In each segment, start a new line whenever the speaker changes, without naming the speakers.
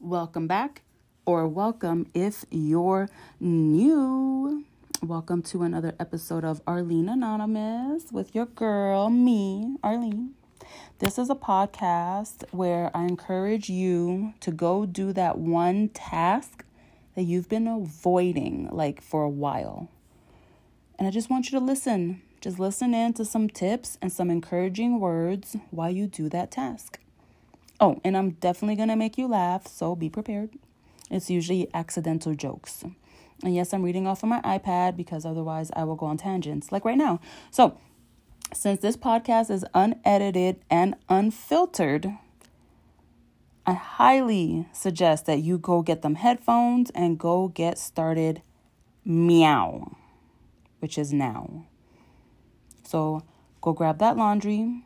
Welcome back, or welcome if you're new. Welcome to another episode of Arlene Anonymous with your girl, me, Arlene. This is a podcast where I encourage you to go do that one task that you've been avoiding like for a while. And I just want you to listen. Just listen in to some tips and some encouraging words while you do that task. Oh, and I'm definitely going to make you laugh, so be prepared. It's usually accidental jokes. And yes, I'm reading off of my iPad because otherwise I will go on tangents, like right now. So, since this podcast is unedited and unfiltered, I highly suggest that you go get them headphones and go get started meow, which is now. So, go grab that laundry,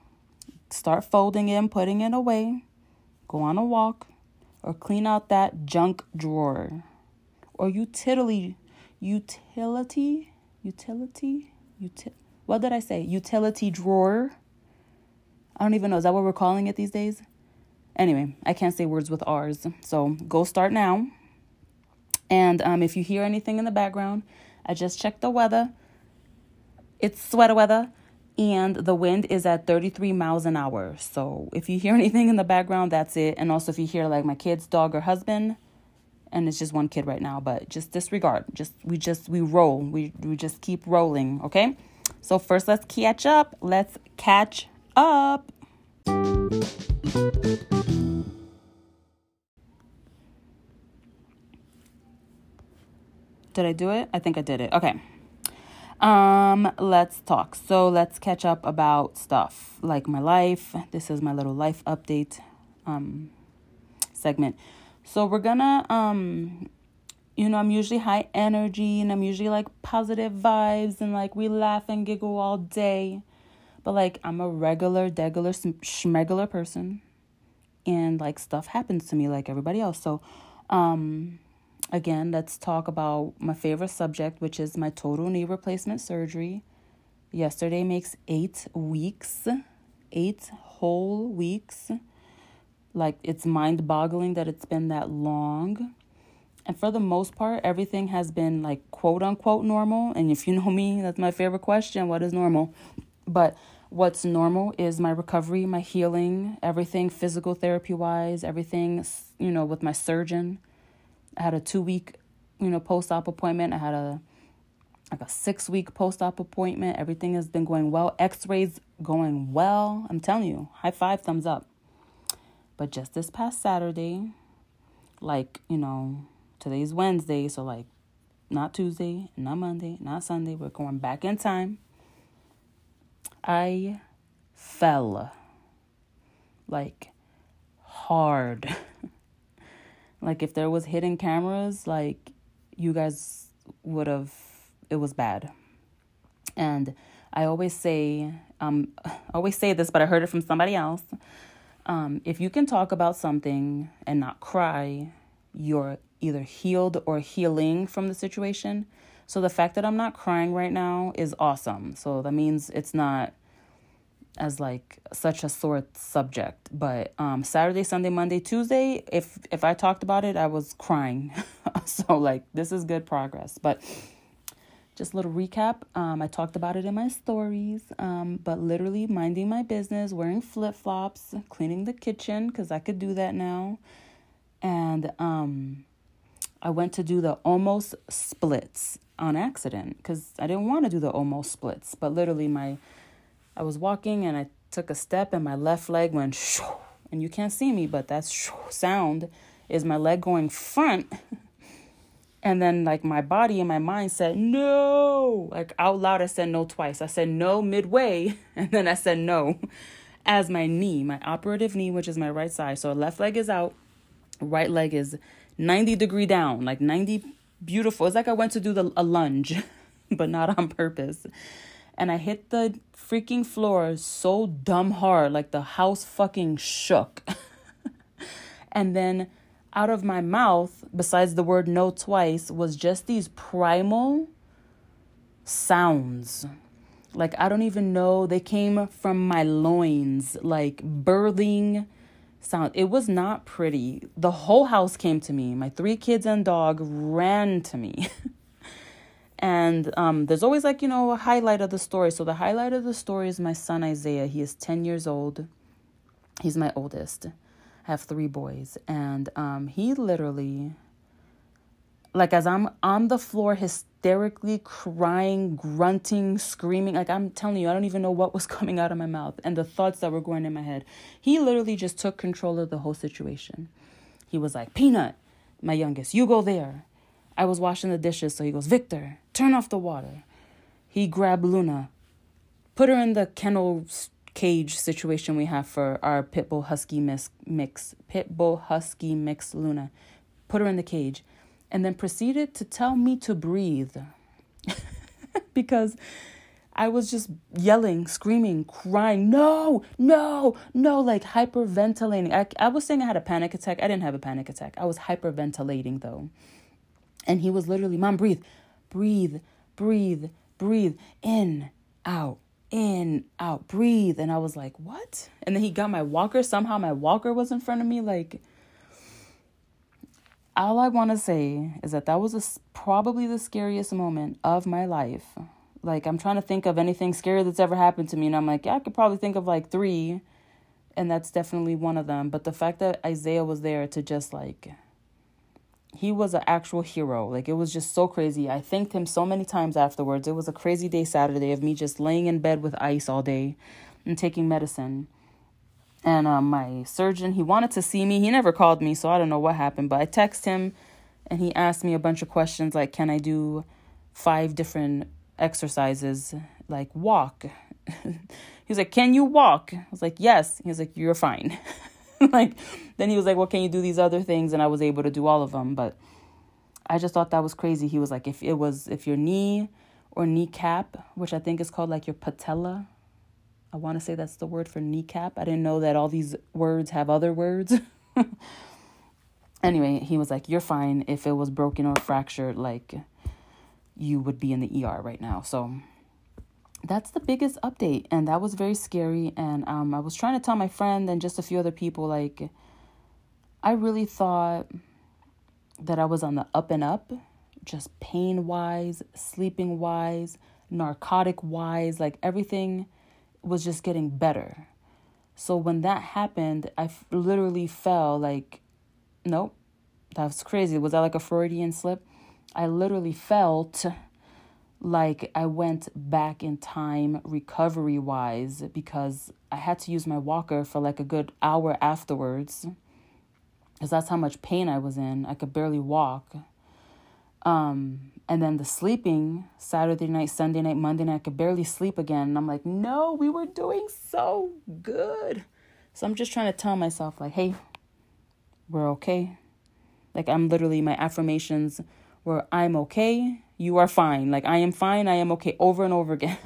start folding it and putting it away, go on a walk, or clean out that junk drawer or utility utility utility uti- what did I say? Utility drawer. I don't even know. Is that what we're calling it these days? Anyway, I can't say words with R's. So go start now. And um, if you hear anything in the background, I just checked the weather. It's sweater weather, and the wind is at 33 miles an hour. So if you hear anything in the background, that's it. And also, if you hear like my kid's dog or husband, and it's just one kid right now, but just disregard. Just we just we roll. We we just keep rolling, okay? So, first, let's catch up. Let's catch up. Did I do it? I think I did it. Okay. Um, let's talk. So let's catch up about stuff like my life. This is my little life update um segment. So we're gonna um you know, I'm usually high energy and I'm usually like positive vibes and like we laugh and giggle all day. But like I'm a regular, degular, schmegular person and like stuff happens to me like everybody else. So, um, again, let's talk about my favorite subject, which is my total knee replacement surgery. Yesterday makes eight weeks, eight whole weeks. Like it's mind boggling that it's been that long. And for the most part, everything has been like quote unquote normal. And if you know me, that's my favorite question what is normal? But what's normal is my recovery, my healing, everything physical therapy wise, everything, you know, with my surgeon. I had a two week, you know, post op appointment. I had a like a six week post op appointment. Everything has been going well. X rays going well. I'm telling you, high five, thumbs up. But just this past Saturday, like, you know, Today's Wednesday, so like not Tuesday, not Monday, not Sunday. We're going back in time. I fell like hard. like if there was hidden cameras, like you guys would have it was bad. And I always say um I always say this, but I heard it from somebody else. Um, if you can talk about something and not cry, you're either healed or healing from the situation. So the fact that I'm not crying right now is awesome. So that means it's not as like such a sore subject. But um Saturday, Sunday, Monday, Tuesday, if if I talked about it, I was crying. so like this is good progress. But just a little recap. Um, I talked about it in my stories, um, but literally minding my business, wearing flip flops, cleaning the kitchen because I could do that now, and um, I went to do the almost splits on accident because I didn't want to do the almost splits. But literally, my I was walking and I took a step and my left leg went shoo, and you can't see me, but that shoo sound is my leg going front. and then like my body and my mind said no, like out loud. I said no twice. I said no midway, and then I said no as my knee, my operative knee, which is my right side. So left leg is out, right leg is 90 degree down, like 90 beautiful. It's like I went to do the a lunge, but not on purpose. And I hit the freaking floor so dumb hard, like the house fucking shook. and then out of my mouth, besides the word no twice, was just these primal, sounds. Like, I don't even know. They came from my loins, like birthing sound. It was not pretty. The whole house came to me. My three kids and dog ran to me. and um, there's always like, you know, a highlight of the story. So the highlight of the story is my son Isaiah. He is 10 years old. He's my oldest. I have three boys. And um, he literally, like, as I'm on the floor, hysterically crying, grunting, screaming, like, I'm telling you, I don't even know what was coming out of my mouth and the thoughts that were going in my head. He literally just took control of the whole situation. He was like, Peanut, my youngest, you go there. I was washing the dishes, so he goes, Victor, turn off the water. He grabbed Luna, put her in the kennel cage situation we have for our pit bull husky mix, pit bull husky mix Luna. Put her in the cage and then proceeded to tell me to breathe. because I was just yelling, screaming, crying, no, no, no, like hyperventilating. I, I was saying I had a panic attack. I didn't have a panic attack. I was hyperventilating though. And he was literally, Mom, breathe, breathe, breathe, breathe, in, out, in, out, breathe. And I was like, what? And then he got my walker. Somehow my walker was in front of me. Like, all I want to say is that that was a, probably the scariest moment of my life. Like, I'm trying to think of anything scary that's ever happened to me. And I'm like, yeah, I could probably think of like three. And that's definitely one of them. But the fact that Isaiah was there to just like he was an actual hero. Like it was just so crazy. I thanked him so many times afterwards. It was a crazy day Saturday of me just laying in bed with ice all day and taking medicine. And um, my surgeon, he wanted to see me. He never called me, so I don't know what happened. But I texted him, and he asked me a bunch of questions like, "Can I do five different exercises, like walk?" he was like, "Can you walk?" I was like, "Yes." He was like, "You're fine." like then he was like, "Well, can you do these other things?" And I was able to do all of them, but I just thought that was crazy. He was like, "If it was if your knee or kneecap, which I think is called like your patella, I want to say that's the word for kneecap. I didn't know that all these words have other words." anyway, he was like, "You're fine. If it was broken or fractured, like you would be in the ER right now." So that's the biggest update and that was very scary and um, i was trying to tell my friend and just a few other people like i really thought that i was on the up and up just pain wise sleeping wise narcotic wise like everything was just getting better. So when that happened I f- literally fell like nope that's crazy. Was that like a freudian slip? I literally felt like I went back in time recovery wise because I had to use my walker for like a good hour afterwards because that's how much pain I was in. I could barely walk. Um, and then the sleeping Saturday night, Sunday night, Monday night, I could barely sleep again. And I'm like, no, we were doing so good. So I'm just trying to tell myself, like, hey, we're okay. Like, I'm literally, my affirmations were, I'm okay you are fine. Like, I am fine. I am okay over and over again.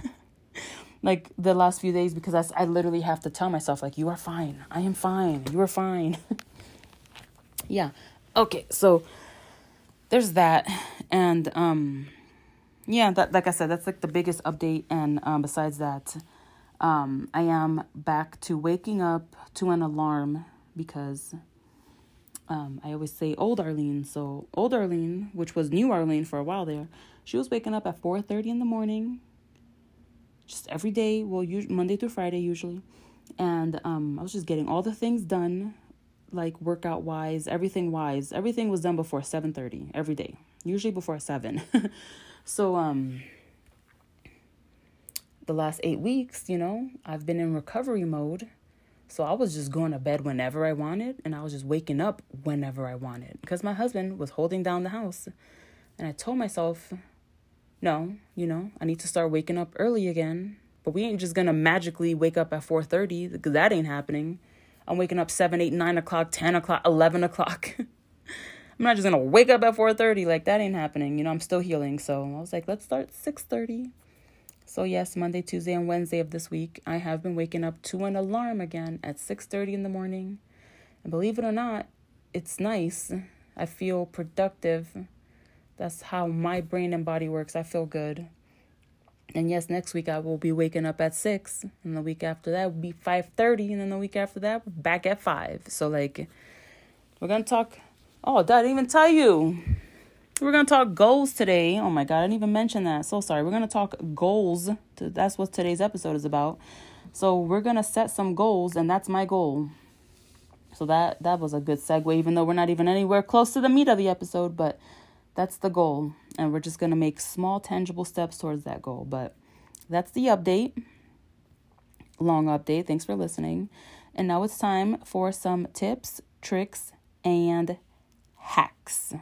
like, the last few days, because I, I literally have to tell myself, like, you are fine. I am fine. You are fine. yeah. Okay. So, there's that. And, um, yeah, that, like I said, that's like the biggest update. And, um, besides that, um, I am back to waking up to an alarm because um, I always say old Arlene. So old Arlene, which was new Arlene for a while there, she was waking up at 4.30 in the morning, just every day, well, Monday through Friday usually. And um, I was just getting all the things done, like workout wise, everything wise. Everything was done before 7.30 every day, usually before 7. so um, the last eight weeks, you know, I've been in recovery mode so I was just going to bed whenever I wanted and I was just waking up whenever I wanted because my husband was holding down the house. And I told myself, no, you know, I need to start waking up early again. But we ain't just gonna magically wake up at 4.30 because that ain't happening. I'm waking up 7, 8, 9 o'clock, 10 o'clock, 11 o'clock. I'm not just gonna wake up at 4.30 like that ain't happening. You know, I'm still healing. So I was like, let's start 6.30. So yes, Monday, Tuesday, and Wednesday of this week, I have been waking up to an alarm again at 6:30 in the morning. And believe it or not, it's nice. I feel productive. That's how my brain and body works. I feel good. And yes, next week I will be waking up at six, and the week after that will be five thirty, and then the week after that back at five. So like, we're gonna talk. Oh, did I didn't even tell you. We're gonna talk goals today. Oh my god, I didn't even mention that. So sorry. We're gonna talk goals. That's what today's episode is about. So we're gonna set some goals, and that's my goal. So that that was a good segue, even though we're not even anywhere close to the meat of the episode, but that's the goal. And we're just gonna make small tangible steps towards that goal. But that's the update. Long update. Thanks for listening. And now it's time for some tips, tricks, and hacks.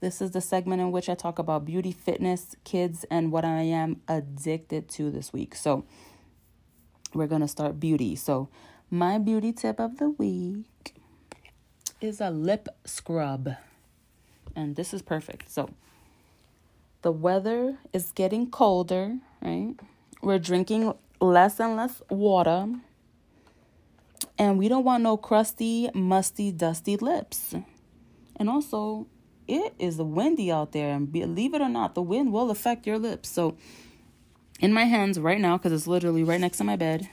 This is the segment in which I talk about beauty, fitness, kids, and what I am addicted to this week. So, we're going to start beauty. So, my beauty tip of the week is a lip scrub. And this is perfect. So, the weather is getting colder, right? We're drinking less and less water. And we don't want no crusty, musty, dusty lips. And also, it is windy out there, and believe it or not, the wind will affect your lips. So, in my hands right now, because it's literally right next to my bed,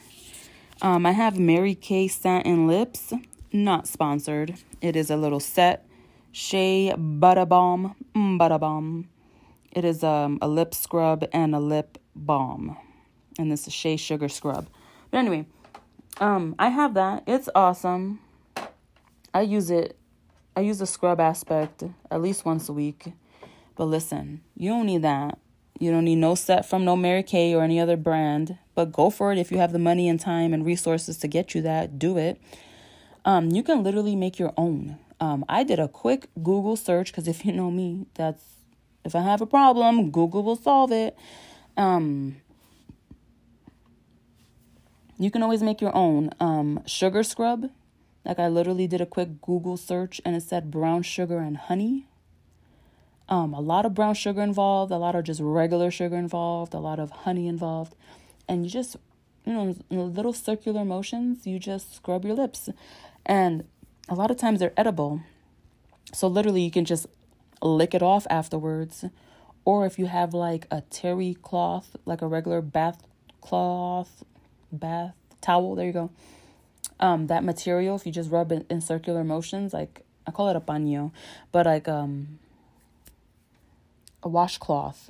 um, I have Mary Kay Satin Lips, not sponsored. It is a little set, Shea Butter Balm, mm, Butter Balm. It is um, a lip scrub and a lip balm, and this is Shea Sugar Scrub. But anyway, um, I have that. It's awesome. I use it I use the scrub aspect at least once a week. But listen, you don't need that. You don't need no set from no Mary Kay or any other brand. But go for it if you have the money and time and resources to get you that. Do it. Um, you can literally make your own. Um, I did a quick Google search because if you know me, that's if I have a problem, Google will solve it. Um, you can always make your own um, sugar scrub like I literally did a quick Google search and it said brown sugar and honey. Um, a lot of brown sugar involved, a lot of just regular sugar involved, a lot of honey involved. And you just, you know, little circular motions, you just scrub your lips. And a lot of times they're edible. So literally you can just lick it off afterwards. Or if you have like a terry cloth, like a regular bath cloth, bath towel, there you go um, that material, if you just rub it in circular motions, like I call it a paño, but like um, a washcloth,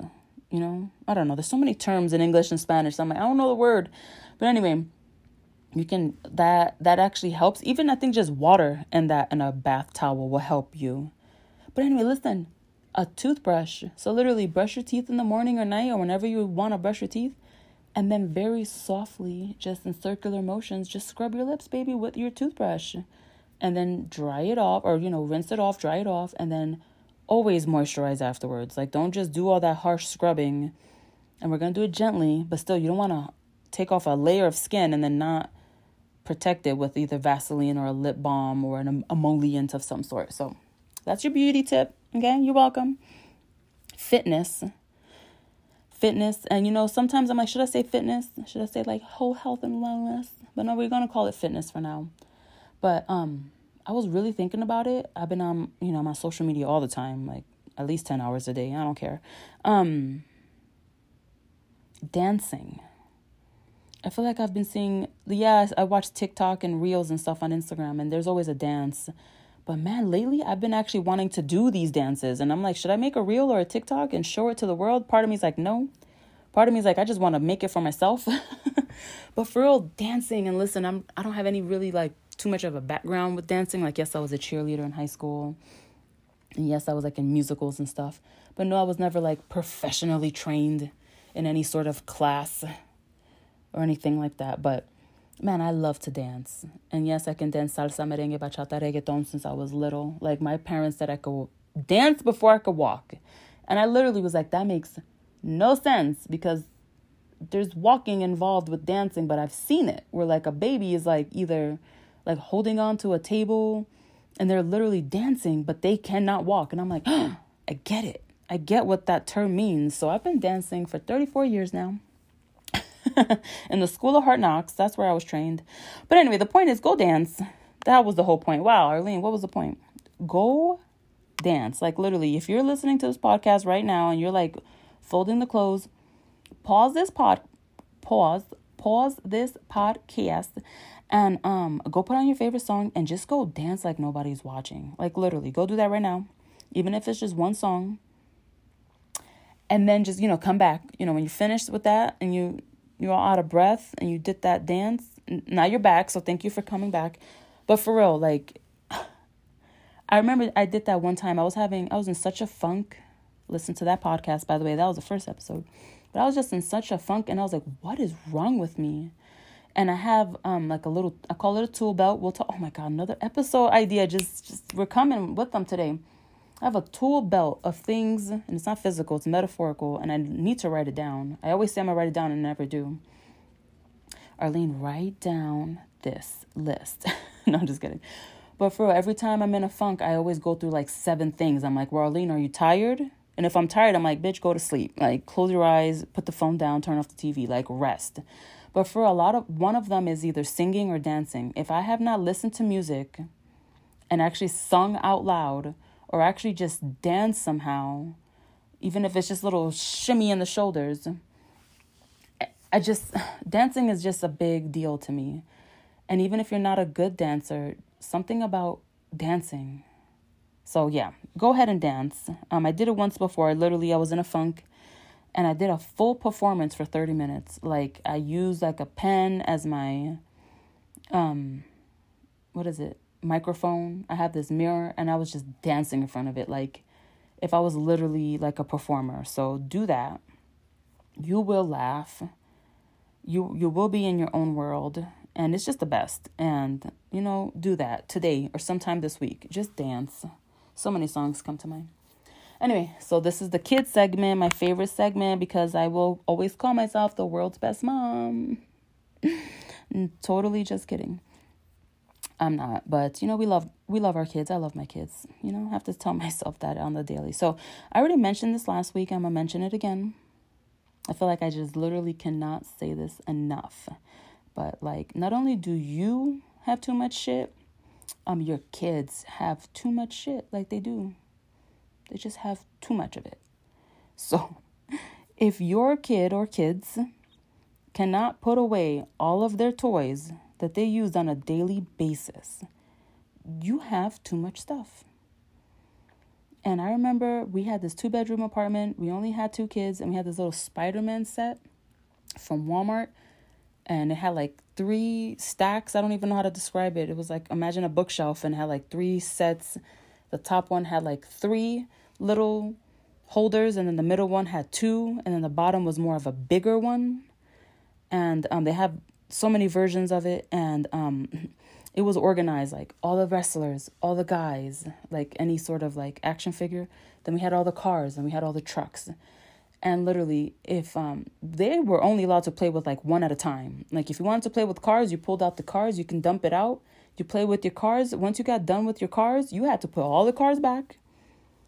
you know? I don't know. There's so many terms in English and Spanish. So I'm like, I don't know the word. But anyway, you can that that actually helps. Even I think just water and that and a bath towel will help you. But anyway, listen, a toothbrush. So literally brush your teeth in the morning or night or whenever you want to brush your teeth and then very softly, just in circular motions, just scrub your lips, baby, with your toothbrush. And then dry it off, or, you know, rinse it off, dry it off, and then always moisturize afterwards. Like, don't just do all that harsh scrubbing. And we're to do it gently, but still, you don't want to take off a layer of skin and then not protect it with either Vaseline or a lip balm or an emollient of some sort. So, that's your beauty tip. Okay, you're welcome. Fitness fitness. And you know, sometimes I'm like, should I say fitness? Should I say like whole health and wellness? But no, we're gonna call it fitness for now. But um, I was really thinking about it. I've been on, you know, my social media all the time, like at least ten hours a day. I don't care. Um, dancing. I feel like I've been seeing. Yeah, I watch TikTok and reels and stuff on Instagram, and there's always a dance but man, lately I've been actually wanting to do these dances. And I'm like, should I make a reel or a TikTok and show it to the world? Part of me is like, no. Part of me is like, I just want to make it for myself. but for real, dancing and listen, I'm I don't have any really like too much of a background with dancing. Like, yes, I was a cheerleader in high school. And yes, I was like in musicals and stuff. But no, I was never like professionally trained in any sort of class or anything like that. But man, I love to dance. And yes, I can dance salsa, merengue, bachata, reggaeton since I was little. Like my parents said I could dance before I could walk. And I literally was like, that makes no sense because there's walking involved with dancing, but I've seen it where like a baby is like either like holding on to a table and they're literally dancing, but they cannot walk. And I'm like, oh, I get it. I get what that term means. So I've been dancing for 34 years now. in the School of Hard Knocks. That's where I was trained. But anyway, the point is go dance. That was the whole point. Wow, Arlene, what was the point? go dance. Like literally, if you're listening to this podcast right now and you're like folding the clothes, pause this pod pause pause this podcast and um go put on your favorite song and just go dance like nobody's watching. Like literally, go do that right now. Even if it's just one song. And then just, you know, come back. You know, when you finish with that and you you're all out of breath and you did that dance, now you're back. So thank you for coming back. But for real, like I remember I did that one time. I was having I was in such a funk. Listen to that podcast, by the way. That was the first episode. But I was just in such a funk and I was like, what is wrong with me? And I have um like a little I call it a tool belt. We'll talk oh my god, another episode idea. Just just we're coming with them today. I have a tool belt of things, and it's not physical, it's metaphorical, and I need to write it down. I always say I'm gonna write it down and I never do. Arlene, write down this list. no, I'm just kidding. But for every time I'm in a funk, I always go through like seven things. I'm like, Arlene, are you tired? And if I'm tired, I'm like, bitch, go to sleep. Like, close your eyes, put the phone down, turn off the TV, like, rest. But for a lot of, one of them is either singing or dancing. If I have not listened to music and actually sung out loud or actually just dance somehow, even if it's just little shimmy in the shoulders, I just, dancing is just a big deal to me. And even if you're not a good dancer, something about dancing. So yeah, go ahead and dance. Um, I did it once before. Literally, I was in a funk, and I did a full performance for thirty minutes. Like I used like a pen as my, um, what is it? Microphone. I have this mirror, and I was just dancing in front of it, like if I was literally like a performer. So do that. You will laugh. You you will be in your own world and it's just the best. And you know, do that today or sometime this week. Just dance. So many songs come to mind. Anyway, so this is the kids segment, my favorite segment because I will always call myself the world's best mom. totally just kidding. I'm not, but you know we love we love our kids. I love my kids. You know, I have to tell myself that on the daily. So I already mentioned this last week. I'm gonna mention it again. I feel like I just literally cannot say this enough. But like not only do you have too much shit, um your kids have too much shit like they do. They just have too much of it. So, if your kid or kids cannot put away all of their toys that they use on a daily basis, you have too much stuff. And I remember we had this two bedroom apartment. We only had two kids, and we had this little Spider Man set from Walmart and it had like three stacks. I don't even know how to describe it. It was like imagine a bookshelf and had like three sets. The top one had like three little holders, and then the middle one had two, and then the bottom was more of a bigger one. And um, they have so many versions of it, and um, it was organized like all the wrestlers, all the guys, like any sort of like action figure. Then we had all the cars, and we had all the trucks. And literally if um they were only allowed to play with like one at a time. Like if you wanted to play with cars you pulled out the cars you can dump it out. You play with your cars. Once you got done with your cars you had to put all the cars back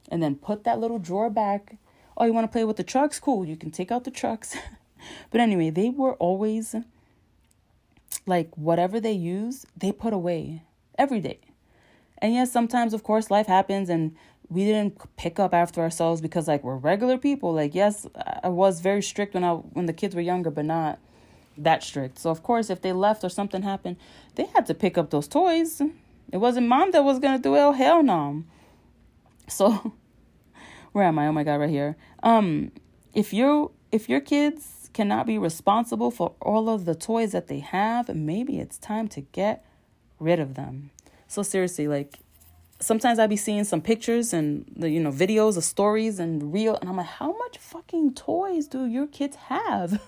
and then put that little drawer back. Oh you want to play with the trucks? Cool you can take out the trucks. But anyway they were always like whatever they use they put away every day. And yes sometimes of course life happens and we didn't pick up after ourselves because like we're regular people. Like yes i was very strict when i when the kids were younger but not that strict. So of course if they left or something happened they had to pick up those toys. It wasn't mom that was gonna do it. Oh hell no. So where am i? Oh my god right here. Um if you if your kids cannot be responsible for all of the toys that they have maybe it's time to get rid of them so seriously like sometimes I be seeing some pictures and the you know videos of stories and real and I'm like, how much fucking toys do your kids have?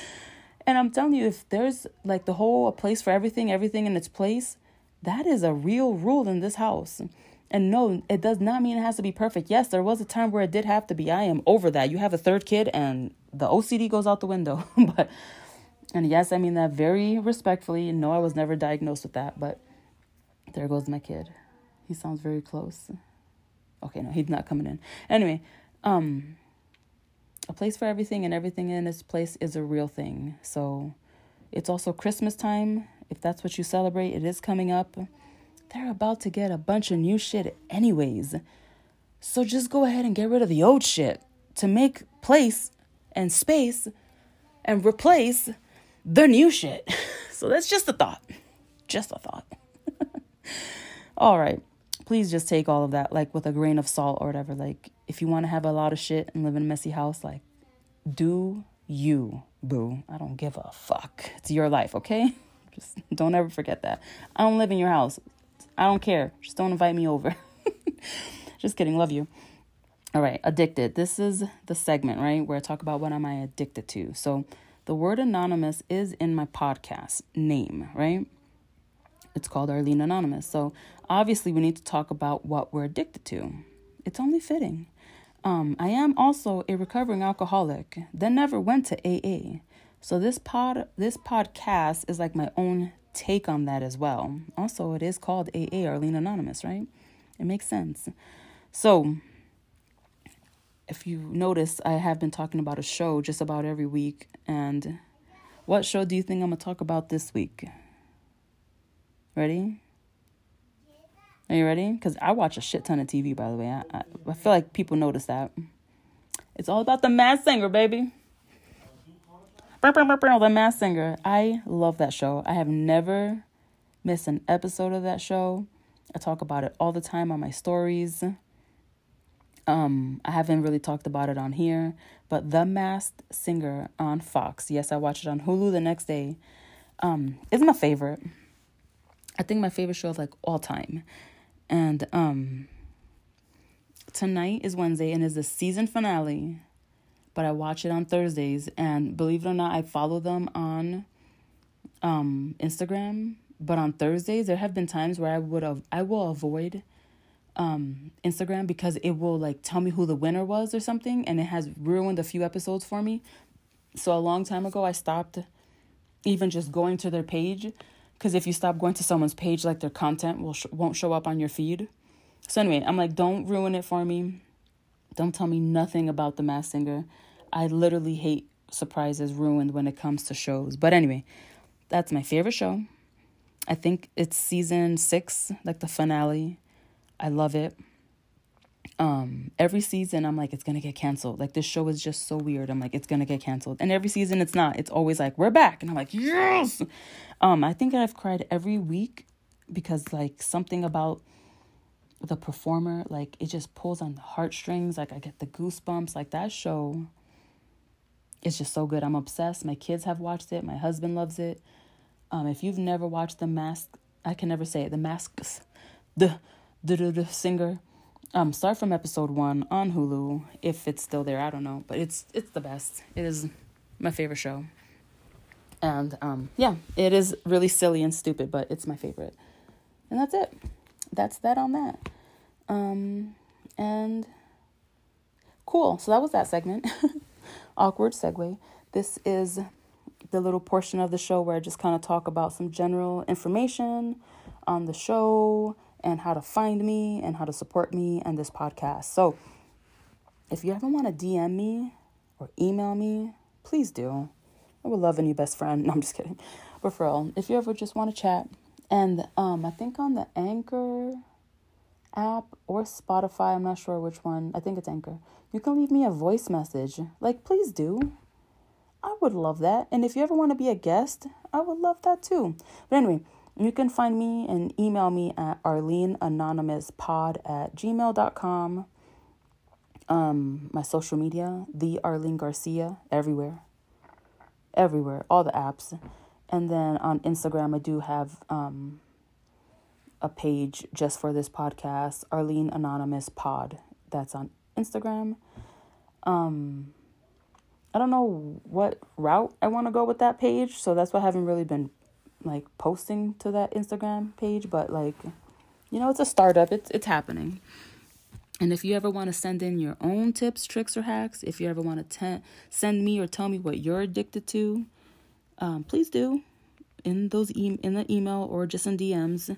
and I'm telling you, if there's like the whole a place for everything, everything in its place, that is a real rule in this house. And no, it does not mean it has to be perfect. Yes, there was a time where it did have to be. I am over that. You have a third kid and the OCD goes out the window. but and yes, I mean that very respectfully. No, I was never diagnosed with that, but there goes my kid. He sounds very close. Okay, no, he's not coming in. Anyway, um, a place for everything and everything in its place is a real thing. So it's also Christmas time. If that's what you celebrate, it is coming up. They're about to get a bunch of new shit anyways. So just go ahead and get rid of the old shit to make place and space and replace the new shit. So that's just a thought. Just a thought. all right. Please just take all of that like with a grain of salt or whatever. Like if you want to have a lot of shit and live in a messy house, like do you, boo. I don't give a fuck. It's your life, okay? Just don't ever forget that. I don't live in your house. I don't care. Just don't invite me over. Just kidding. Love you. All right, addicted. This is the segment, right, where I talk about what am I addicted to. So, the word anonymous is in my podcast name, right? It's called Arlene Anonymous. So, obviously, we need to talk about what we're addicted to. It's only fitting. Um, I am also a recovering alcoholic that never went to AA. So this pod this podcast is like my own take on that as well. Also, it is called AA Arlene Anonymous, right? It makes sense. So, if you notice, I have been talking about a show just about every week. And what show do you think I'm going to talk about this week? Ready? Are you ready? Because I watch a shit ton of TV, by the way. I, I, I feel like people notice that. It's all about the Masked Singer, baby. The Masked Singer. I love that show. I have never missed an episode of that show. I talk about it all the time on my stories. Um, I haven't really talked about it on here, but The Masked Singer on Fox. Yes, I watched it on Hulu the next day. Um, it's my favorite. I think my favorite show of like all time. And um tonight is Wednesday and is the season finale. But I watch it on Thursdays and believe it or not, I follow them on um Instagram. But on Thursdays there have been times where I would have I will avoid um Instagram because it will like tell me who the winner was or something and it has ruined a few episodes for me. So a long time ago I stopped even just going to their page because if you stop going to someone's page like their content will sh- won't show up on your feed. So anyway, I'm like don't ruin it for me. Don't tell me nothing about the Masked Singer. I literally hate surprises ruined when it comes to shows. But anyway, that's my favorite show. I think it's season 6, like the finale. I love it. Um, every season I'm like it's gonna get canceled. Like this show is just so weird. I'm like it's gonna get canceled, and every season it's not. It's always like we're back, and I'm like yes. Um, I think I've cried every week because like something about the performer, like it just pulls on the heartstrings. Like I get the goosebumps. Like that show. It's just so good. I'm obsessed. My kids have watched it. My husband loves it. Um, if you've never watched The Mask, I can never say it. The Masks, the the, the singer. Um, start from episode one on Hulu if it's still there. I don't know, but it's it's the best. It is my favorite show, and um, yeah, it is really silly and stupid, but it's my favorite. And that's it. That's that on that. Um, and cool. So that was that segment. Awkward segue. This is the little portion of the show where I just kind of talk about some general information on the show and how to find me and how to support me and this podcast. So, if you ever want to DM me or email me, please do. I would love a new best friend. No, I'm just kidding. But for all, if you ever just want to chat, and um, I think on the Anchor app or Spotify, I'm not sure which one. I think it's Anchor. You can leave me a voice message. Like, please do. I would love that. And if you ever want to be a guest, I would love that too. But anyway, you can find me and email me at arleneanonymouspod at gmail.com. Um, my social media, the Arlene Garcia, everywhere. Everywhere, all the apps. And then on Instagram, I do have um, a page just for this podcast, Arlene Anonymous Pod. That's on Instagram. Um, I don't know what route I want to go with that page, so that's why I haven't really been like posting to that Instagram page, but like you know, it's a startup. It's it's happening. And if you ever want to send in your own tips, tricks, or hacks, if you ever want to send me or tell me what you're addicted to, um, please do in those e- in the email or just in DMs.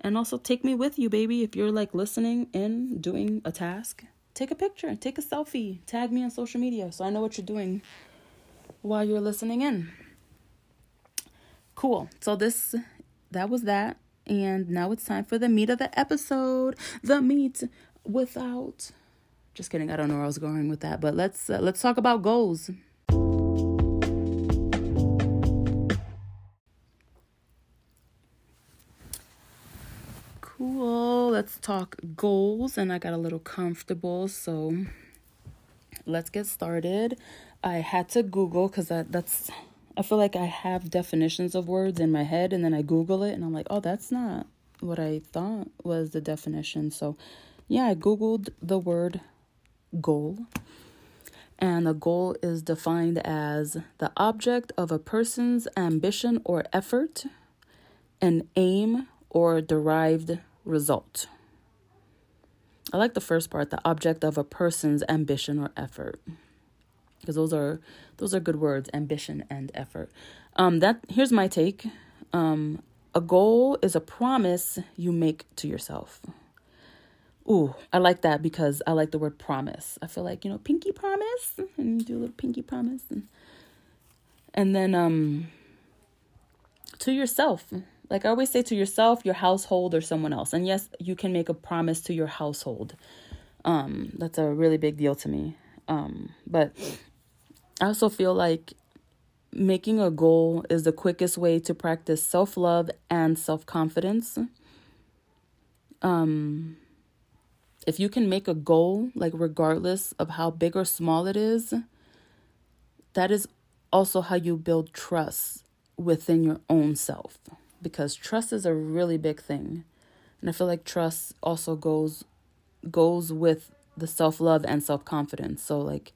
And also take me with you, baby. If you're like listening in, doing a task, take a picture, take a selfie, tag me on social media so I know what you're doing while you're listening in. Cool. So this that was that. And now it's time for the meat of the episode. The meat without just kidding. I don't know where I was going with that, but let's uh, let's talk about goals. Cool. Let's talk goals and I got a little comfortable, so let's get started. I had to Google cuz that that's I feel like I have definitions of words in my head and then I Google it and I'm like, oh, that's not what I thought was the definition. So, yeah, I Googled the word goal. And a goal is defined as the object of a person's ambition or effort, an aim or derived result. I like the first part, the object of a person's ambition or effort because those are those are good words ambition and effort um that here's my take um a goal is a promise you make to yourself Ooh, I like that because I like the word promise. I feel like, you know, pinky promise and you do a little pinky promise and and then um to yourself. Like I always say to yourself, your household or someone else. And yes, you can make a promise to your household. Um that's a really big deal to me. Um but I also feel like making a goal is the quickest way to practice self love and self confidence. Um, if you can make a goal, like regardless of how big or small it is, that is also how you build trust within your own self because trust is a really big thing. And I feel like trust also goes goes with the self-love and self-confidence. So like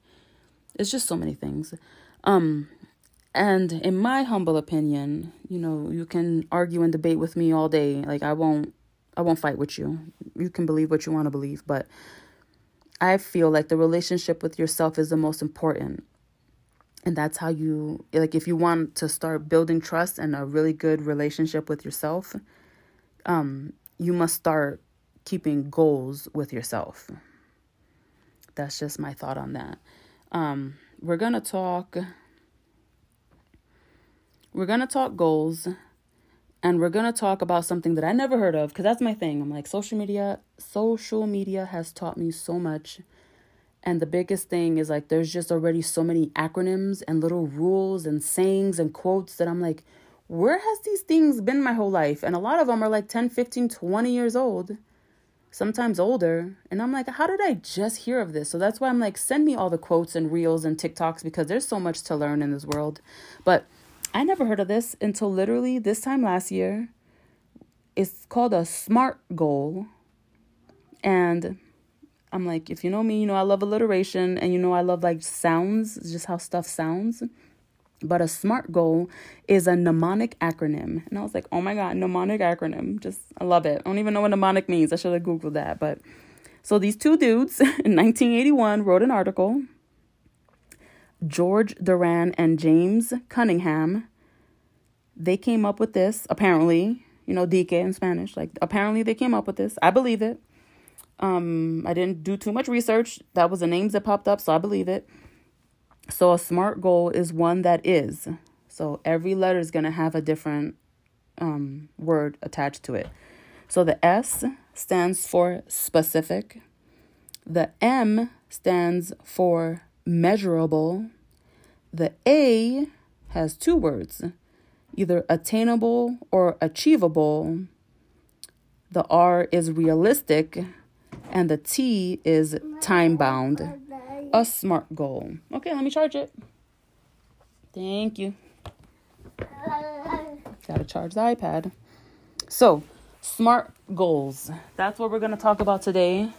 it's just so many things. Um, and in my humble opinion, you know, you can argue and debate with me all day. Like I won't I won't fight with you. You can believe what you want to believe, but I feel like the relationship with yourself is the most important. And that's how you like if you want to start building trust and a really good relationship with yourself, um you must start keeping goals with yourself. That's just my thought on that. Um, we're gonna talk. We're gonna talk goals, and we're gonna talk about something that I never heard of because that's my thing. I'm like social media. Social media has taught me so much, and the biggest thing is like there's just already so many acronyms and little rules and sayings and quotes that I'm like, where has these things been my whole life? And a lot of them are like 10, 15, 20 years old sometimes older. And I'm like, how did I just hear of this? So that's why I'm like, send me all the quotes and reels and TikToks because there's so much to learn in this world. But I never heard of this until literally this time last year. It's called a SMART goal. And I'm like, if you know me, you know I love alliteration and you know I love like sounds, just how stuff sounds. But a SMART goal is a mnemonic acronym. And I was like, oh my God, mnemonic acronym. Just, I love it. I don't even know what mnemonic means. I should have Googled that. But so these two dudes in 1981 wrote an article. George Doran and James Cunningham. They came up with this, apparently, you know, DK in Spanish. Like, apparently they came up with this. I believe it. Um, I didn't do too much research. That was the names that popped up, so I believe it. So a SMART goal is one that is. So every letter is going to have a different um, word attached to it. So the S stands for specific. The M stands for measurable. The A has two words, either attainable or achievable. The R is realistic, and the T is time bound a SMART goal. Okay, let me charge it. Thank you. Gotta charge the iPad. So, SMART goals. That's what we're gonna talk about today.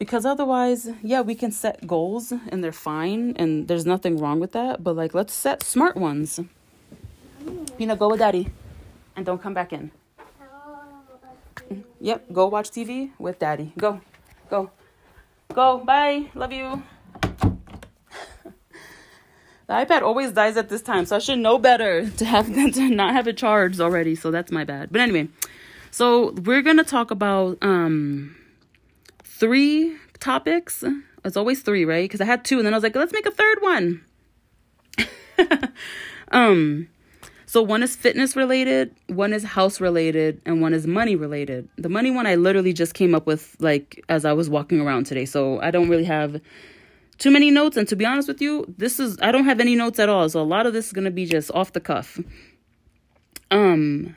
Because otherwise, yeah, we can set goals and they're fine and there's nothing wrong with that. But like, let's set smart ones. Pina, go with daddy and don't come back in. Yep, go watch TV with daddy. Go, go, go. Bye. Love you. The iPad always dies at this time, so I should know better to have to not have it charged already. So that's my bad. But anyway, so we're gonna talk about um three topics. It's always three, right? Because I had two, and then I was like, let's make a third one. um, So one is fitness related, one is house related, and one is money related. The money one I literally just came up with like as I was walking around today. So I don't really have too many notes and to be honest with you, this is I don't have any notes at all. So a lot of this is going to be just off the cuff. Um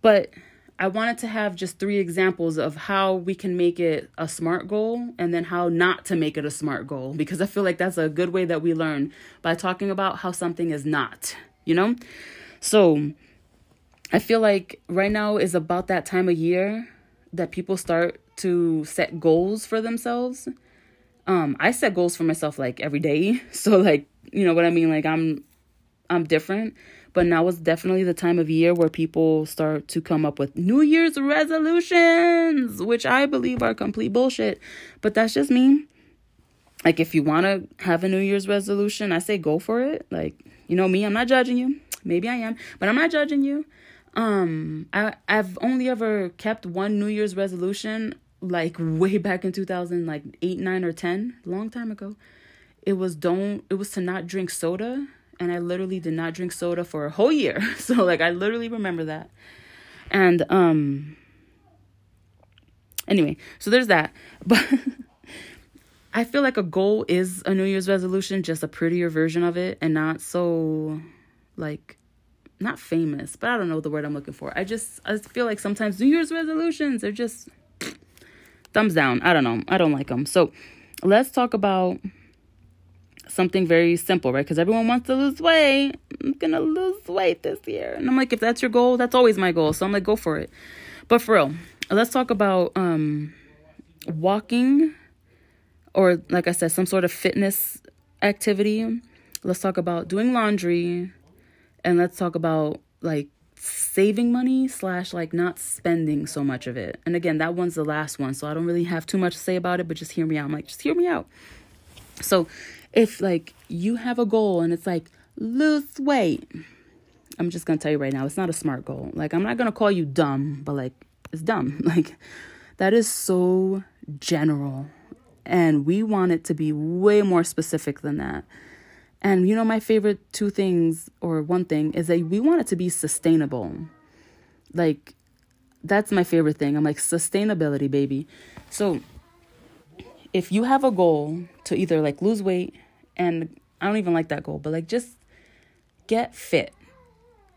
but I wanted to have just three examples of how we can make it a SMART goal and then how not to make it a SMART goal because I feel like that's a good way that we learn by talking about how something is not, you know? So I feel like right now is about that time of year that people start to set goals for themselves. Um, I set goals for myself like every day. So like, you know what I mean? Like I'm I'm different. But now is definitely the time of year where people start to come up with New Year's resolutions, which I believe are complete bullshit. But that's just me. Like, if you want to have a New Year's resolution, I say go for it. Like, you know me, I'm not judging you. Maybe I am, but I'm not judging you. Um, I I've only ever kept one New Year's resolution like way back in 2000 like 8 9 or 10 long time ago it was don't it was to not drink soda and i literally did not drink soda for a whole year so like i literally remember that and um anyway so there's that but i feel like a goal is a new year's resolution just a prettier version of it and not so like not famous, but I don't know the word I'm looking for. I just I feel like sometimes New Year's resolutions are just thumbs down. I don't know. I don't like them. So let's talk about something very simple, right? Because everyone wants to lose weight. I'm gonna lose weight this year, and I'm like, if that's your goal, that's always my goal. So I'm like, go for it. But for real, let's talk about um, walking, or like I said, some sort of fitness activity. Let's talk about doing laundry and let's talk about like saving money slash like not spending so much of it. And again, that one's the last one, so I don't really have too much to say about it, but just hear me out. I'm like, just hear me out. So if like you have a goal and it's like lose weight, I'm just gonna tell you right now, it's not a smart goal. Like I'm not gonna call you dumb, but like it's dumb. Like that is so general. And we want it to be way more specific than that. And you know, my favorite two things, or one thing, is that we want it to be sustainable. Like, that's my favorite thing. I'm like, sustainability, baby. So, if you have a goal to either like lose weight, and I don't even like that goal, but like just get fit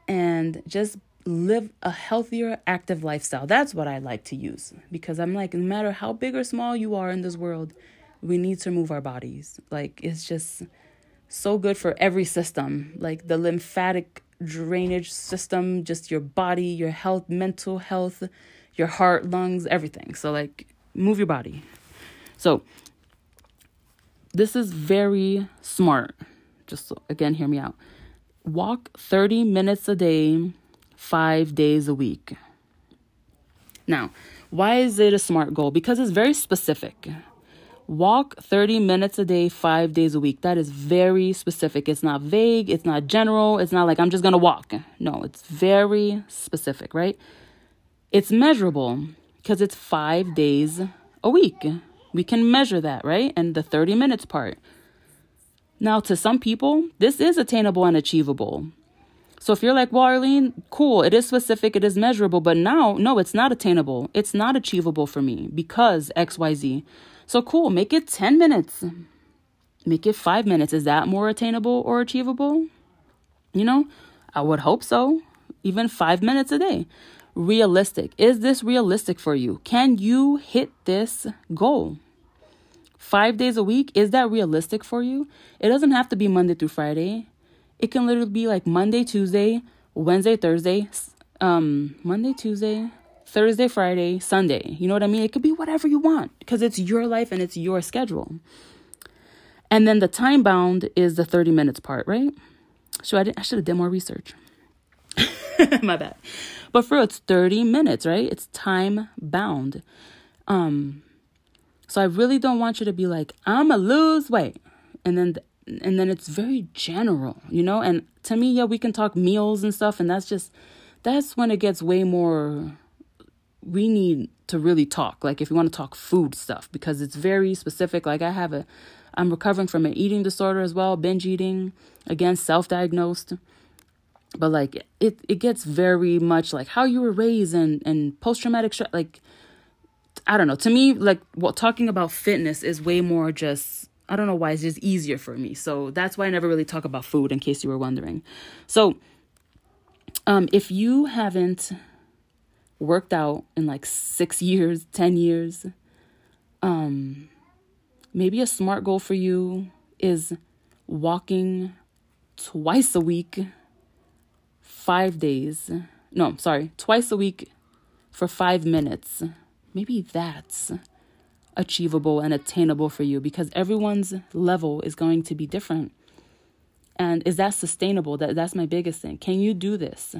and just live a healthier, active lifestyle. That's what I like to use because I'm like, no matter how big or small you are in this world, we need to move our bodies. Like, it's just so good for every system, like the lymphatic drainage system, just your body, your health, mental health, your heart, lungs, everything. So, like, move your body. So, this is very smart. Just again, hear me out. Walk 30 minutes a day, five days a week. Now, why is it a smart goal? Because it's very specific. Walk 30 minutes a day, five days a week. That is very specific. It's not vague. It's not general. It's not like I'm just going to walk. No, it's very specific, right? It's measurable because it's five days a week. We can measure that, right? And the 30 minutes part. Now, to some people, this is attainable and achievable. So if you're like, well, Arlene, cool, it is specific, it is measurable, but now, no, it's not attainable. It's not achievable for me because XYZ. So cool, make it 10 minutes. Make it 5 minutes. Is that more attainable or achievable? You know, I would hope so. Even 5 minutes a day. Realistic. Is this realistic for you? Can you hit this goal? 5 days a week, is that realistic for you? It doesn't have to be Monday through Friday. It can literally be like Monday, Tuesday, Wednesday, Thursday, um Monday, Tuesday, Thursday, Friday, Sunday. You know what I mean? It could be whatever you want because it's your life and it's your schedule. And then the time bound is the 30 minutes part, right? So I, I should have done more research. My bad. But for it's 30 minutes, right? It's time bound. Um so I really don't want you to be like, I'm a lose weight. And then and then it's very general, you know? And to me, yeah, we can talk meals and stuff and that's just that's when it gets way more we need to really talk like if you want to talk food stuff because it's very specific like i have a i'm recovering from an eating disorder as well binge eating again self-diagnosed but like it it gets very much like how you were raised and and post traumatic stress like I don't know. To me, like what talking about fitness is way more just I don't know why it's just easier for me. So that's why I never really talk about food in case you were wondering. So um if you haven't worked out in like 6 years, 10 years, um maybe a smart goal for you is walking twice a week, 5 days. No, sorry, twice a week for 5 minutes maybe that's achievable and attainable for you because everyone's level is going to be different. And is that sustainable? That that's my biggest thing. Can you do this?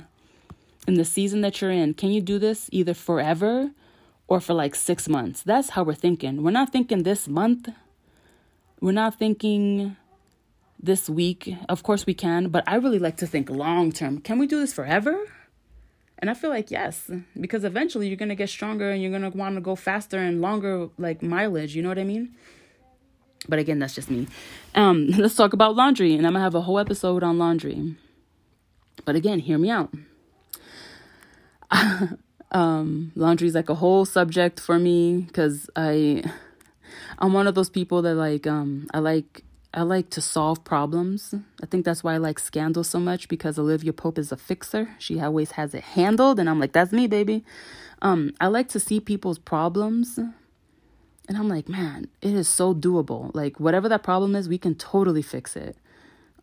In the season that you're in, can you do this either forever or for like 6 months? That's how we're thinking. We're not thinking this month. We're not thinking this week. Of course we can, but I really like to think long term. Can we do this forever? And I feel like yes, because eventually you're gonna get stronger and you're gonna want to go faster and longer like mileage. You know what I mean? But again, that's just me. Um, let's talk about laundry, and I'm gonna have a whole episode on laundry. But again, hear me out. um, laundry is like a whole subject for me because I, I'm one of those people that like um I like I like to solve problems. I think that's why I like Scandal so much because Olivia Pope is a fixer. She always has it handled, and I'm like, that's me, baby. Um, I like to see people's problems, and I'm like, man, it is so doable. Like whatever that problem is, we can totally fix it.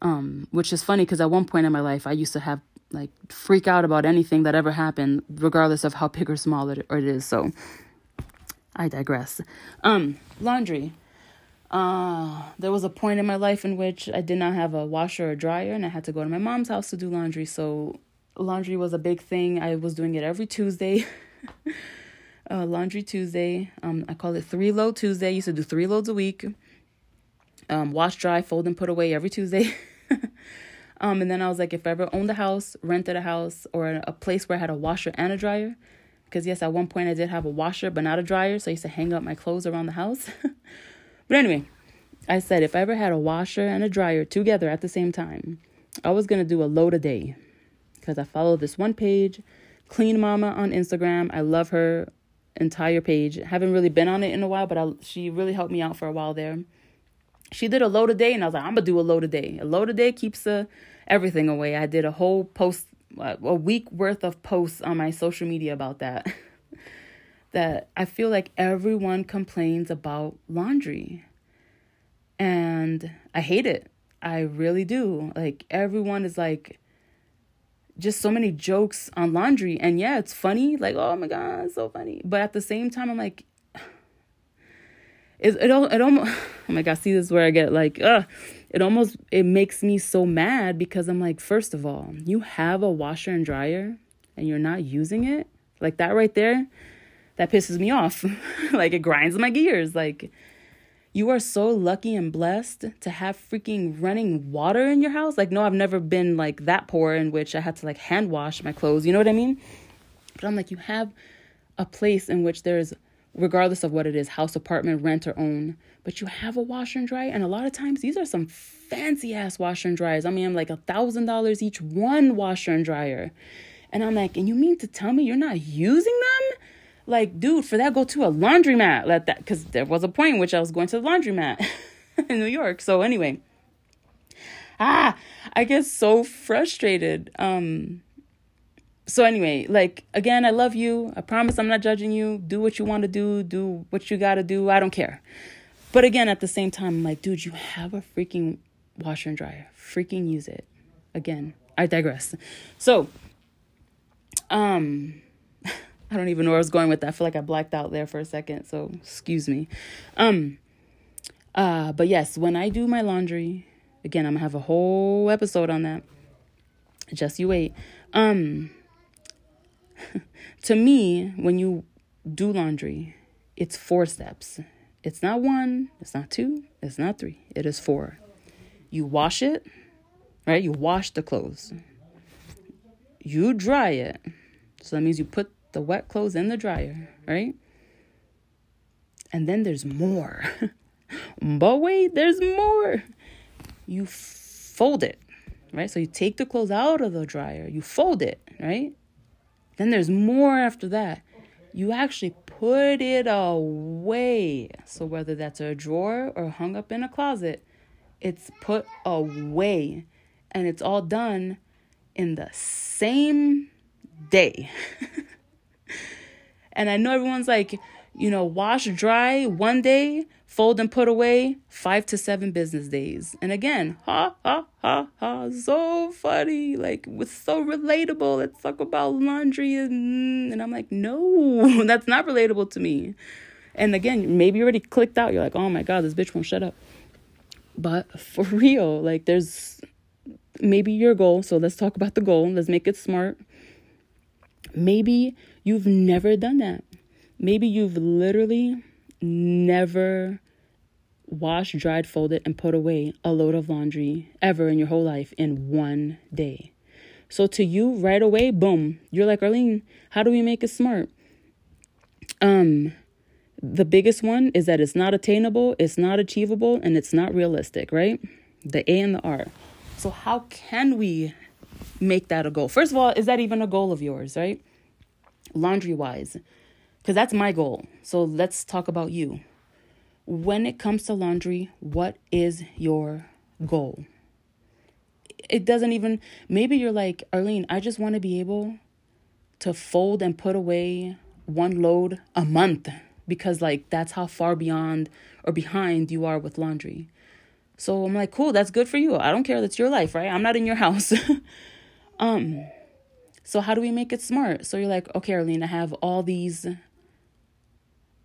Um, which is funny because at one point in my life, I used to have like freak out about anything that ever happened, regardless of how big or small it, or it is. So I digress. Um, laundry. Uh, there was a point in my life in which I did not have a washer or dryer, and I had to go to my mom's house to do laundry. So, laundry was a big thing. I was doing it every Tuesday. uh, laundry Tuesday. Um, I call it three load Tuesday. I used to do three loads a week. Um, wash, dry, fold, and put away every Tuesday. um, and then I was like, if I ever owned a house, rented a house, or a place where I had a washer and a dryer, because yes, at one point I did have a washer but not a dryer, so I used to hang up my clothes around the house. But anyway, I said if I ever had a washer and a dryer together at the same time, I was going to do a load a day because I follow this one page, Clean Mama on Instagram. I love her entire page. Haven't really been on it in a while, but I, she really helped me out for a while there. She did a load a day, and I was like, I'm gonna do a load a day. A load a day keeps uh, everything away. I did a whole post, a week worth of posts on my social media about that. that I feel like everyone complains about laundry. And I hate it. I really do. Like everyone is like just so many jokes on laundry and yeah, it's funny. Like, oh my god, it's so funny. But at the same time I'm like it it, it almost oh my god, see this is where I get like uh it almost it makes me so mad because I'm like, first of all, you have a washer and dryer and you're not using it. Like that right there, that pisses me off. like it grinds my gears. Like you are so lucky and blessed to have freaking running water in your house. Like no, I've never been like that poor in which I had to like hand wash my clothes. You know what I mean? But I'm like you have a place in which there's regardless of what it is, house, apartment, rent or own, but you have a washer and dryer and a lot of times these are some fancy ass washer and dryers. I mean, I'm like a thousand dollars each one washer and dryer. And I'm like, and you mean to tell me you're not using them? Like, dude, for that, go to a laundromat. Let that, because there was a point in which I was going to the laundromat in New York. So anyway, ah, I get so frustrated. Um, so anyway, like again, I love you. I promise I'm not judging you. Do what you want to do. Do what you got to do. I don't care. But again, at the same time, I'm like, dude, you have a freaking washer and dryer. Freaking use it. Again, I digress. So, um, I don't even know where I was going with that. I feel like I blacked out there for a second, so excuse me. Um uh but yes, when I do my laundry, again, I'm going to have a whole episode on that. Just you wait. Um to me, when you do laundry, it's four steps. It's not one, it's not two, it's not three. It is four. You wash it, right? You wash the clothes. You dry it. So that means you put the wet clothes in the dryer, right? And then there's more. but wait, there's more. You fold it, right? So you take the clothes out of the dryer, you fold it, right? Then there's more after that. You actually put it away. So whether that's a drawer or hung up in a closet, it's put away. And it's all done in the same day. and I know everyone's like, you know, wash dry one day, fold and put away five to seven business days. And again, ha ha ha ha, so funny, like it's so relatable. Let's talk about laundry and and I'm like, no, that's not relatable to me. And again, maybe you already clicked out. You're like, oh my god, this bitch won't shut up. But for real, like there's maybe your goal. So let's talk about the goal. Let's make it smart. Maybe you've never done that. Maybe you've literally never washed, dried, folded, and put away a load of laundry ever in your whole life in one day. So to you, right away, boom, you're like, Arlene, how do we make it smart? Um, the biggest one is that it's not attainable, it's not achievable, and it's not realistic, right? The A and the R. So how can we make that a goal? First of all, is that even a goal of yours, right? Laundry wise, because that's my goal. So let's talk about you when it comes to laundry, what is your goal? It doesn't even, maybe you're like, Arlene, I just want to be able to fold and put away one load a month because, like, that's how far beyond or behind you are with laundry. So I'm like, cool, that's good for you. I don't care. That's your life, right? I'm not in your house. um, so how do we make it smart? So you're like, okay, Arlene, I have all these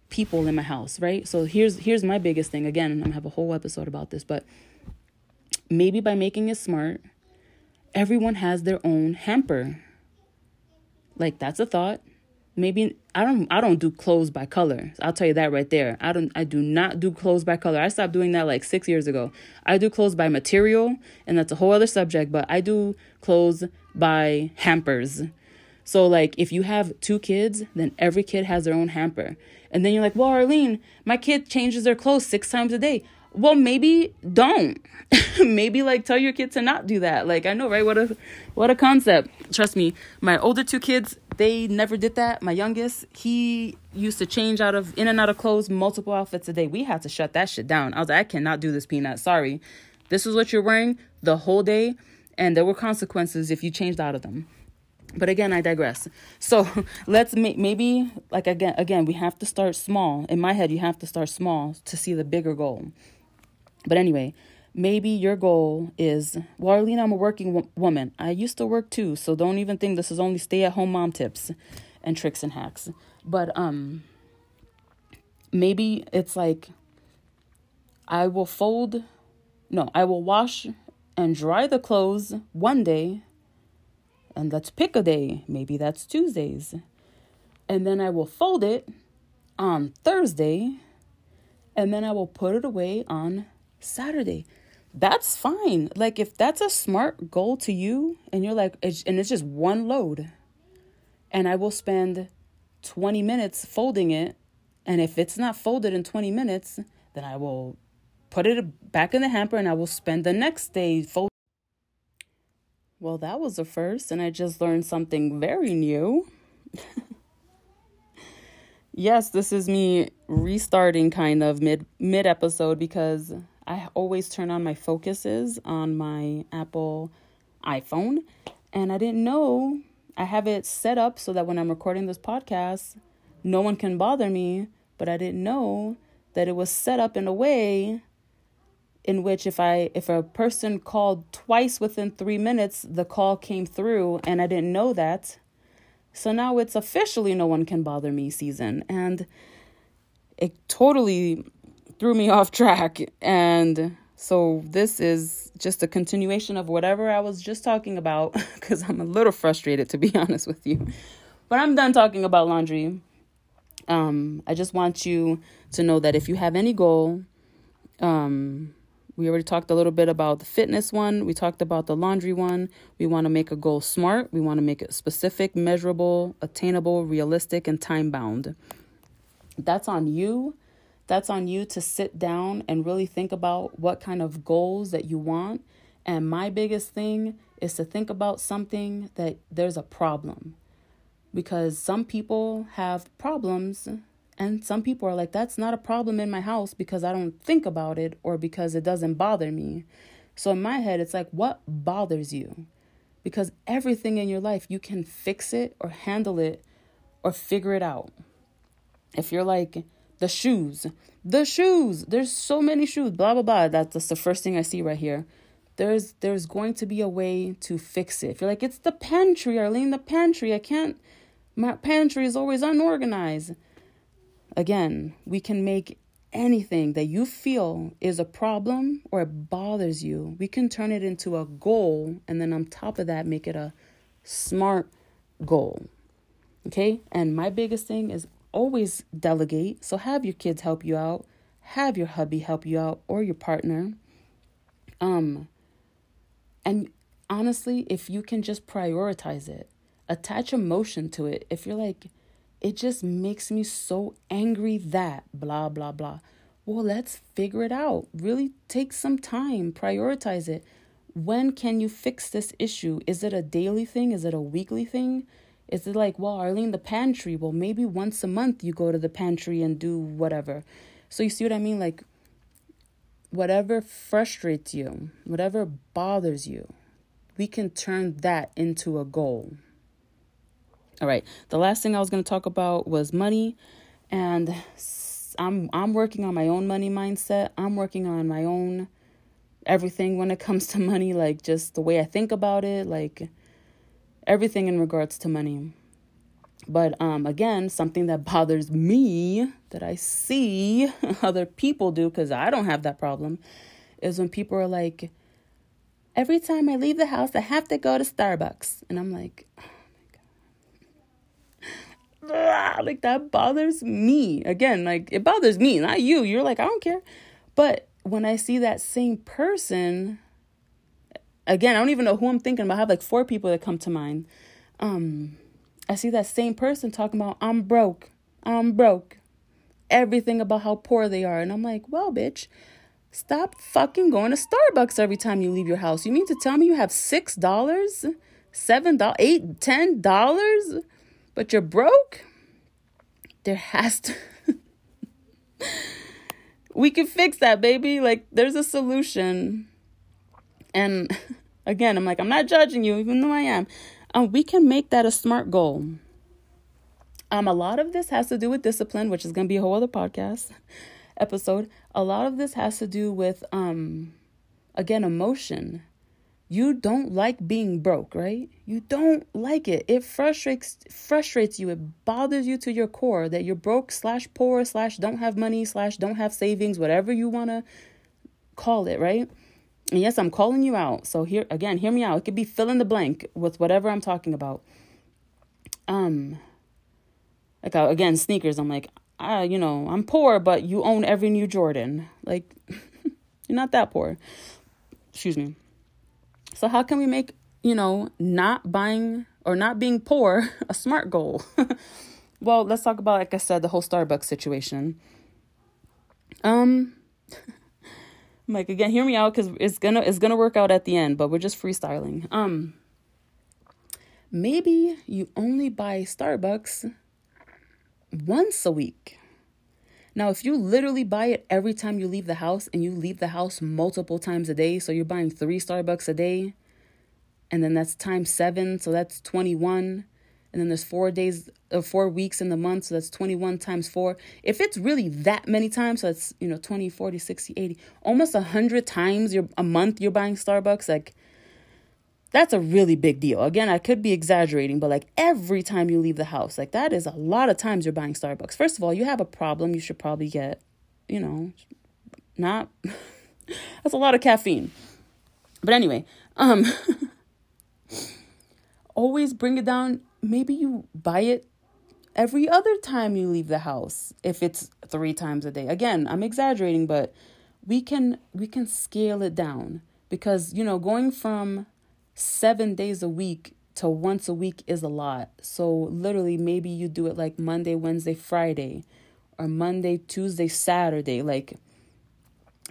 people in my house, right? So here's here's my biggest thing. Again, I'm gonna have a whole episode about this, but maybe by making it smart, everyone has their own hamper. Like that's a thought. Maybe I don't I don't do clothes by color. I'll tell you that right there. I don't I do not do clothes by color. I stopped doing that like 6 years ago. I do clothes by material and that's a whole other subject, but I do clothes by hampers. So like if you have two kids, then every kid has their own hamper. And then you're like, well, Arlene, my kid changes their clothes six times a day. Well, maybe don't. maybe like tell your kid to not do that. Like I know, right? What a what a concept. Trust me, my older two kids, they never did that. My youngest, he used to change out of in and out of clothes multiple outfits a day. We had to shut that shit down. I was like, I cannot do this, Peanut. Sorry. This is what you're wearing the whole day, and there were consequences if you changed out of them. But again i digress. So let's make maybe like again again we have to start small. In my head you have to start small to see the bigger goal. But anyway maybe your goal is well arlene i'm a working wo- woman. I used to work too so don't even think this is only stay at home mom tips and tricks and hacks. But um maybe it's like i will fold no i will wash and dry the clothes one day and let's pick a day. Maybe that's Tuesdays. And then I will fold it on Thursday and then I will put it away on Saturday. That's fine. Like if that's a smart goal to you and you're like it's, and it's just one load and I will spend 20 minutes folding it and if it's not folded in 20 minutes, then I will put it back in the hamper and I will spend the next day folding well, that was a first, and I just learned something very new. yes, this is me restarting kind of mid mid episode because I always turn on my focuses on my Apple iPhone, and I didn't know I have it set up so that when I'm recording this podcast, no one can bother me, but I didn't know that it was set up in a way in which if I if a person called twice within 3 minutes the call came through and I didn't know that. So now it's officially no one can bother me season. And it totally threw me off track. And so this is just a continuation of whatever I was just talking about cuz I'm a little frustrated to be honest with you. But I'm done talking about laundry. Um I just want you to know that if you have any goal um we already talked a little bit about the fitness one. We talked about the laundry one. We want to make a goal smart. We want to make it specific, measurable, attainable, realistic, and time bound. That's on you. That's on you to sit down and really think about what kind of goals that you want And my biggest thing is to think about something that there's a problem. Because some people have problems, and some people are like, that's not a problem in my house because I don't think about it or because it doesn't bother me. So in my head, it's like, what bothers you? Because everything in your life, you can fix it or handle it or figure it out. If you're like, the shoes, the shoes, there's so many shoes, blah, blah, blah. That's, the first thing I see right here there's there's going to be a way to fix it. If you're like, it's the pantry, Arlene, the pantry. I can't my pantry is always unorganized. Again, we can make anything that you feel is a problem or it bothers you, we can turn it into a goal and then on top of that make it a smart goal. Okay? And my biggest thing is always delegate. So have your kids help you out, have your hubby help you out or your partner. Um and honestly, if you can just prioritize it, attach emotion to it. If you're like, it just makes me so angry that blah, blah, blah. Well, let's figure it out. Really take some time, prioritize it. When can you fix this issue? Is it a daily thing? Is it a weekly thing? Is it like, well, Arlene, the pantry? Well, maybe once a month you go to the pantry and do whatever. So you see what I mean? Like, whatever frustrates you, whatever bothers you, we can turn that into a goal. All right. The last thing I was going to talk about was money and I'm I'm working on my own money mindset. I'm working on my own everything when it comes to money, like just the way I think about it, like everything in regards to money. But um, again, something that bothers me that I see other people do because I don't have that problem is when people are like, every time I leave the house, I have to go to Starbucks. And I'm like. Like that bothers me. Again, like it bothers me, not you. You're like, I don't care. But when I see that same person, again, I don't even know who I'm thinking about. I have like four people that come to mind. Um, I see that same person talking about, I'm broke, I'm broke, everything about how poor they are. And I'm like, well, bitch, stop fucking going to Starbucks every time you leave your house. You mean to tell me you have $6, $7, $8, $10, but you're broke? There has to. we can fix that, baby. Like, there's a solution. And again, I'm like, I'm not judging you, even though I am um, we can make that a smart goal. Um, a lot of this has to do with discipline, which is going to be a whole other podcast episode. A lot of this has to do with, um, again, emotion. You don't like being broke, right? You don't like it. It frustrates frustrates you. It bothers you to your core that you're broke slash poor slash don't have money slash don't have savings, whatever you want to call it, right? And yes, I'm calling you out. So here again, hear me out. It could be fill in the blank with whatever I'm talking about. Um like uh, again, sneakers. I'm like, ah, you know, I'm poor, but you own every new Jordan. Like you're not that poor. Excuse me. So how can we make, you know, not buying or not being poor a smart goal? well, let's talk about like I said the whole Starbucks situation. Um like again, hear me out because it's gonna it's gonna work out at the end, but we're just freestyling. Um, maybe you only buy Starbucks once a week. Now, if you literally buy it every time you leave the house and you leave the house multiple times a day, so you're buying three Starbucks a day, and then that's times seven, so that's 21 and then there's four days or uh, four weeks in the month so that's 21 times four. If it's really that many times so it's you know 20 40 60 80 almost 100 times you're a month you're buying starbucks like that's a really big deal. Again i could be exaggerating but like every time you leave the house like that is a lot of times you're buying starbucks. First of all you have a problem you should probably get you know not that's a lot of caffeine. But anyway um always bring it down. Maybe you buy it every other time you leave the house if it's 3 times a day. Again, I'm exaggerating, but we can we can scale it down because you know, going from 7 days a week to once a week is a lot. So literally maybe you do it like Monday, Wednesday, Friday or Monday, Tuesday, Saturday like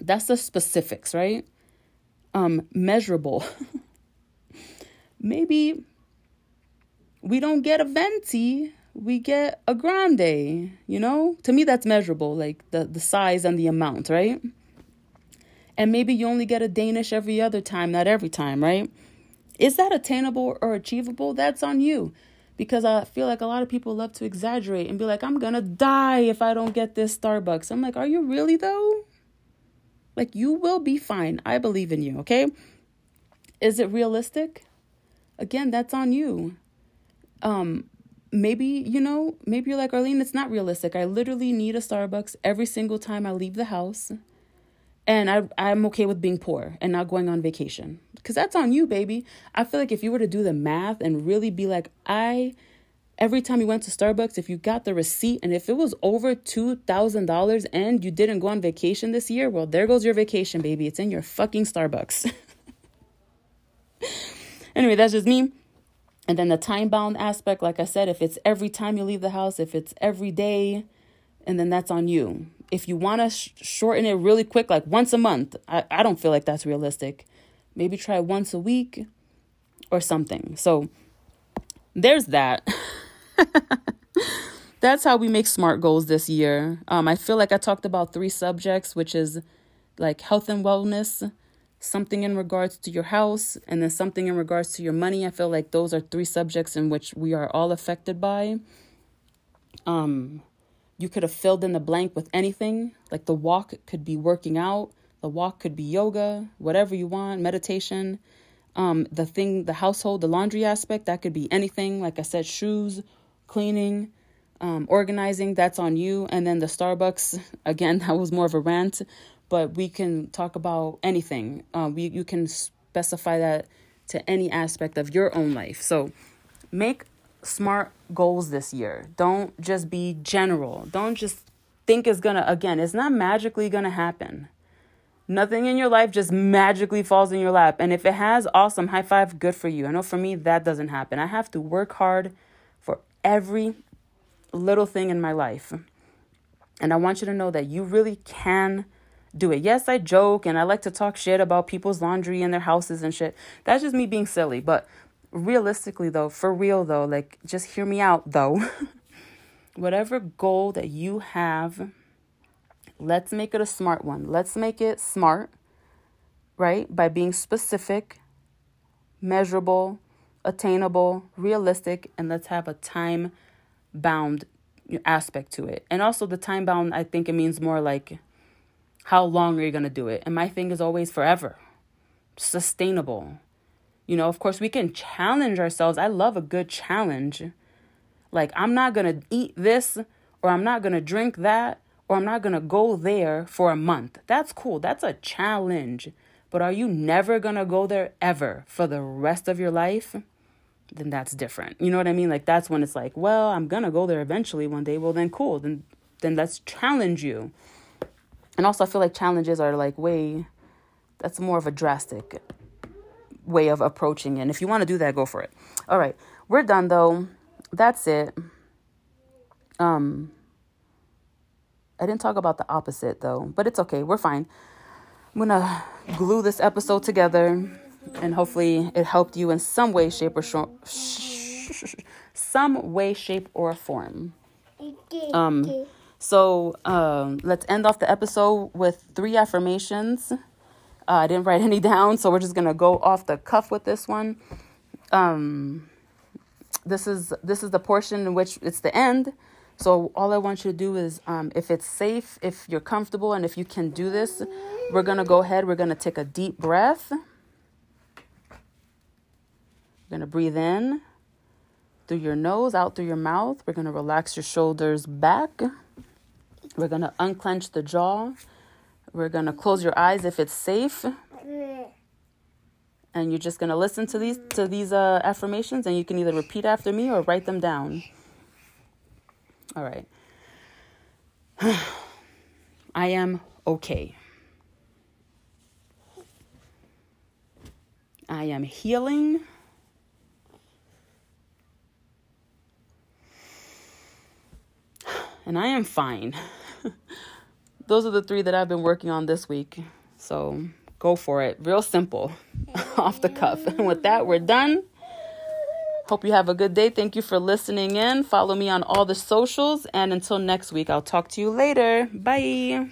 that's the specifics, right? um, measurable. Maybe we don't get a venti, we get a grande, you know? To me that's measurable, like the the size and the amount, right? And maybe you only get a Danish every other time, not every time, right? Is that attainable or achievable? That's on you. Because I feel like a lot of people love to exaggerate and be like, I'm gonna die if I don't get this Starbucks. I'm like, are you really though? Like, you will be fine. I believe in you, okay? Is it realistic? Again, that's on you. Um, maybe, you know, maybe you're like, Arlene, it's not realistic. I literally need a Starbucks every single time I leave the house. And I, I'm okay with being poor and not going on vacation. Because that's on you, baby. I feel like if you were to do the math and really be like, I every time you went to Starbucks, if you got the receipt and if it was over $2,000 and you didn't go on vacation this year, well, there goes your vacation, baby. It's in your fucking Starbucks. anyway, that's just me. And then the time bound aspect, like I said, if it's every time you leave the house, if it's every day, and then that's on you. If you want to sh- shorten it really quick, like once a month, I, I don't feel like that's realistic. Maybe try once a week or something. So there's that. That's how we make SMART goals this year. Um, I feel like I talked about three subjects, which is like health and wellness, something in regards to your house, and then something in regards to your money. I feel like those are three subjects in which we are all affected by. Um, you could have filled in the blank with anything. Like the walk could be working out, the walk could be yoga, whatever you want, meditation. Um, the thing, the household, the laundry aspect, that could be anything. Like I said, shoes, cleaning, um, organizing, that's on you. And then the Starbucks, again, that was more of a rant, but we can talk about anything. Um, we, you can specify that to any aspect of your own life. So make smart goals this year. Don't just be general. Don't just think it's gonna, again, it's not magically gonna happen. Nothing in your life just magically falls in your lap. And if it has, awesome, high five, good for you. I know for me, that doesn't happen. I have to work hard for every little thing in my life. And I want you to know that you really can do it. Yes, I joke and I like to talk shit about people's laundry and their houses and shit. That's just me being silly. But realistically, though, for real, though, like, just hear me out, though. Whatever goal that you have, let's make it a smart one. Let's make it smart, right? By being specific, measurable, attainable, realistic, and let's have a time bound aspect to it. And also, the time bound, I think it means more like how long are you going to do it? And my thing is always forever, sustainable. You know, of course, we can challenge ourselves. I love a good challenge. Like, I'm not going to eat this, or I'm not going to drink that, or I'm not going to go there for a month. That's cool. That's a challenge. But are you never going to go there ever for the rest of your life? then that's different. You know what I mean? Like that's when it's like, well, I'm gonna go there eventually one day. Well, then cool. Then then let's challenge you. And also, I feel like challenges are like way. That's more of a drastic way of approaching it. And if you want to do that, go for it. All right, we're done though. That's it. Um, I didn't talk about the opposite though, but it's okay. We're fine. I'm gonna glue this episode together and hopefully it helped you in some way, shape, or some way, shape, or form. Um, so um, let's end off the episode with three affirmations. Uh, I didn't write any down, so we're just gonna go off the cuff with this one. Um, this is this is the portion in which it's the end. So all I want you to do is, um, if it's safe, if you're comfortable, and if you can do this, we're gonna go ahead. We're gonna take a deep breath. We're to breathe in through your nose, out through your mouth. We're to relax your shoulders back. We're to unclench the jaw. We're going to close your eyes if it's safe. And you're just going to listen to these to these uh, affirmations and you can either repeat after me or write them down. All right. I am okay. I am healing. and I am fine. those are the three that I've been working on this week. So go for it. Real simple, off the cuff. And with that, we're done. Hope you have a good day. Thank you for listening in. Follow me on all the socials. And until next week, I'll talk to you later. Bye.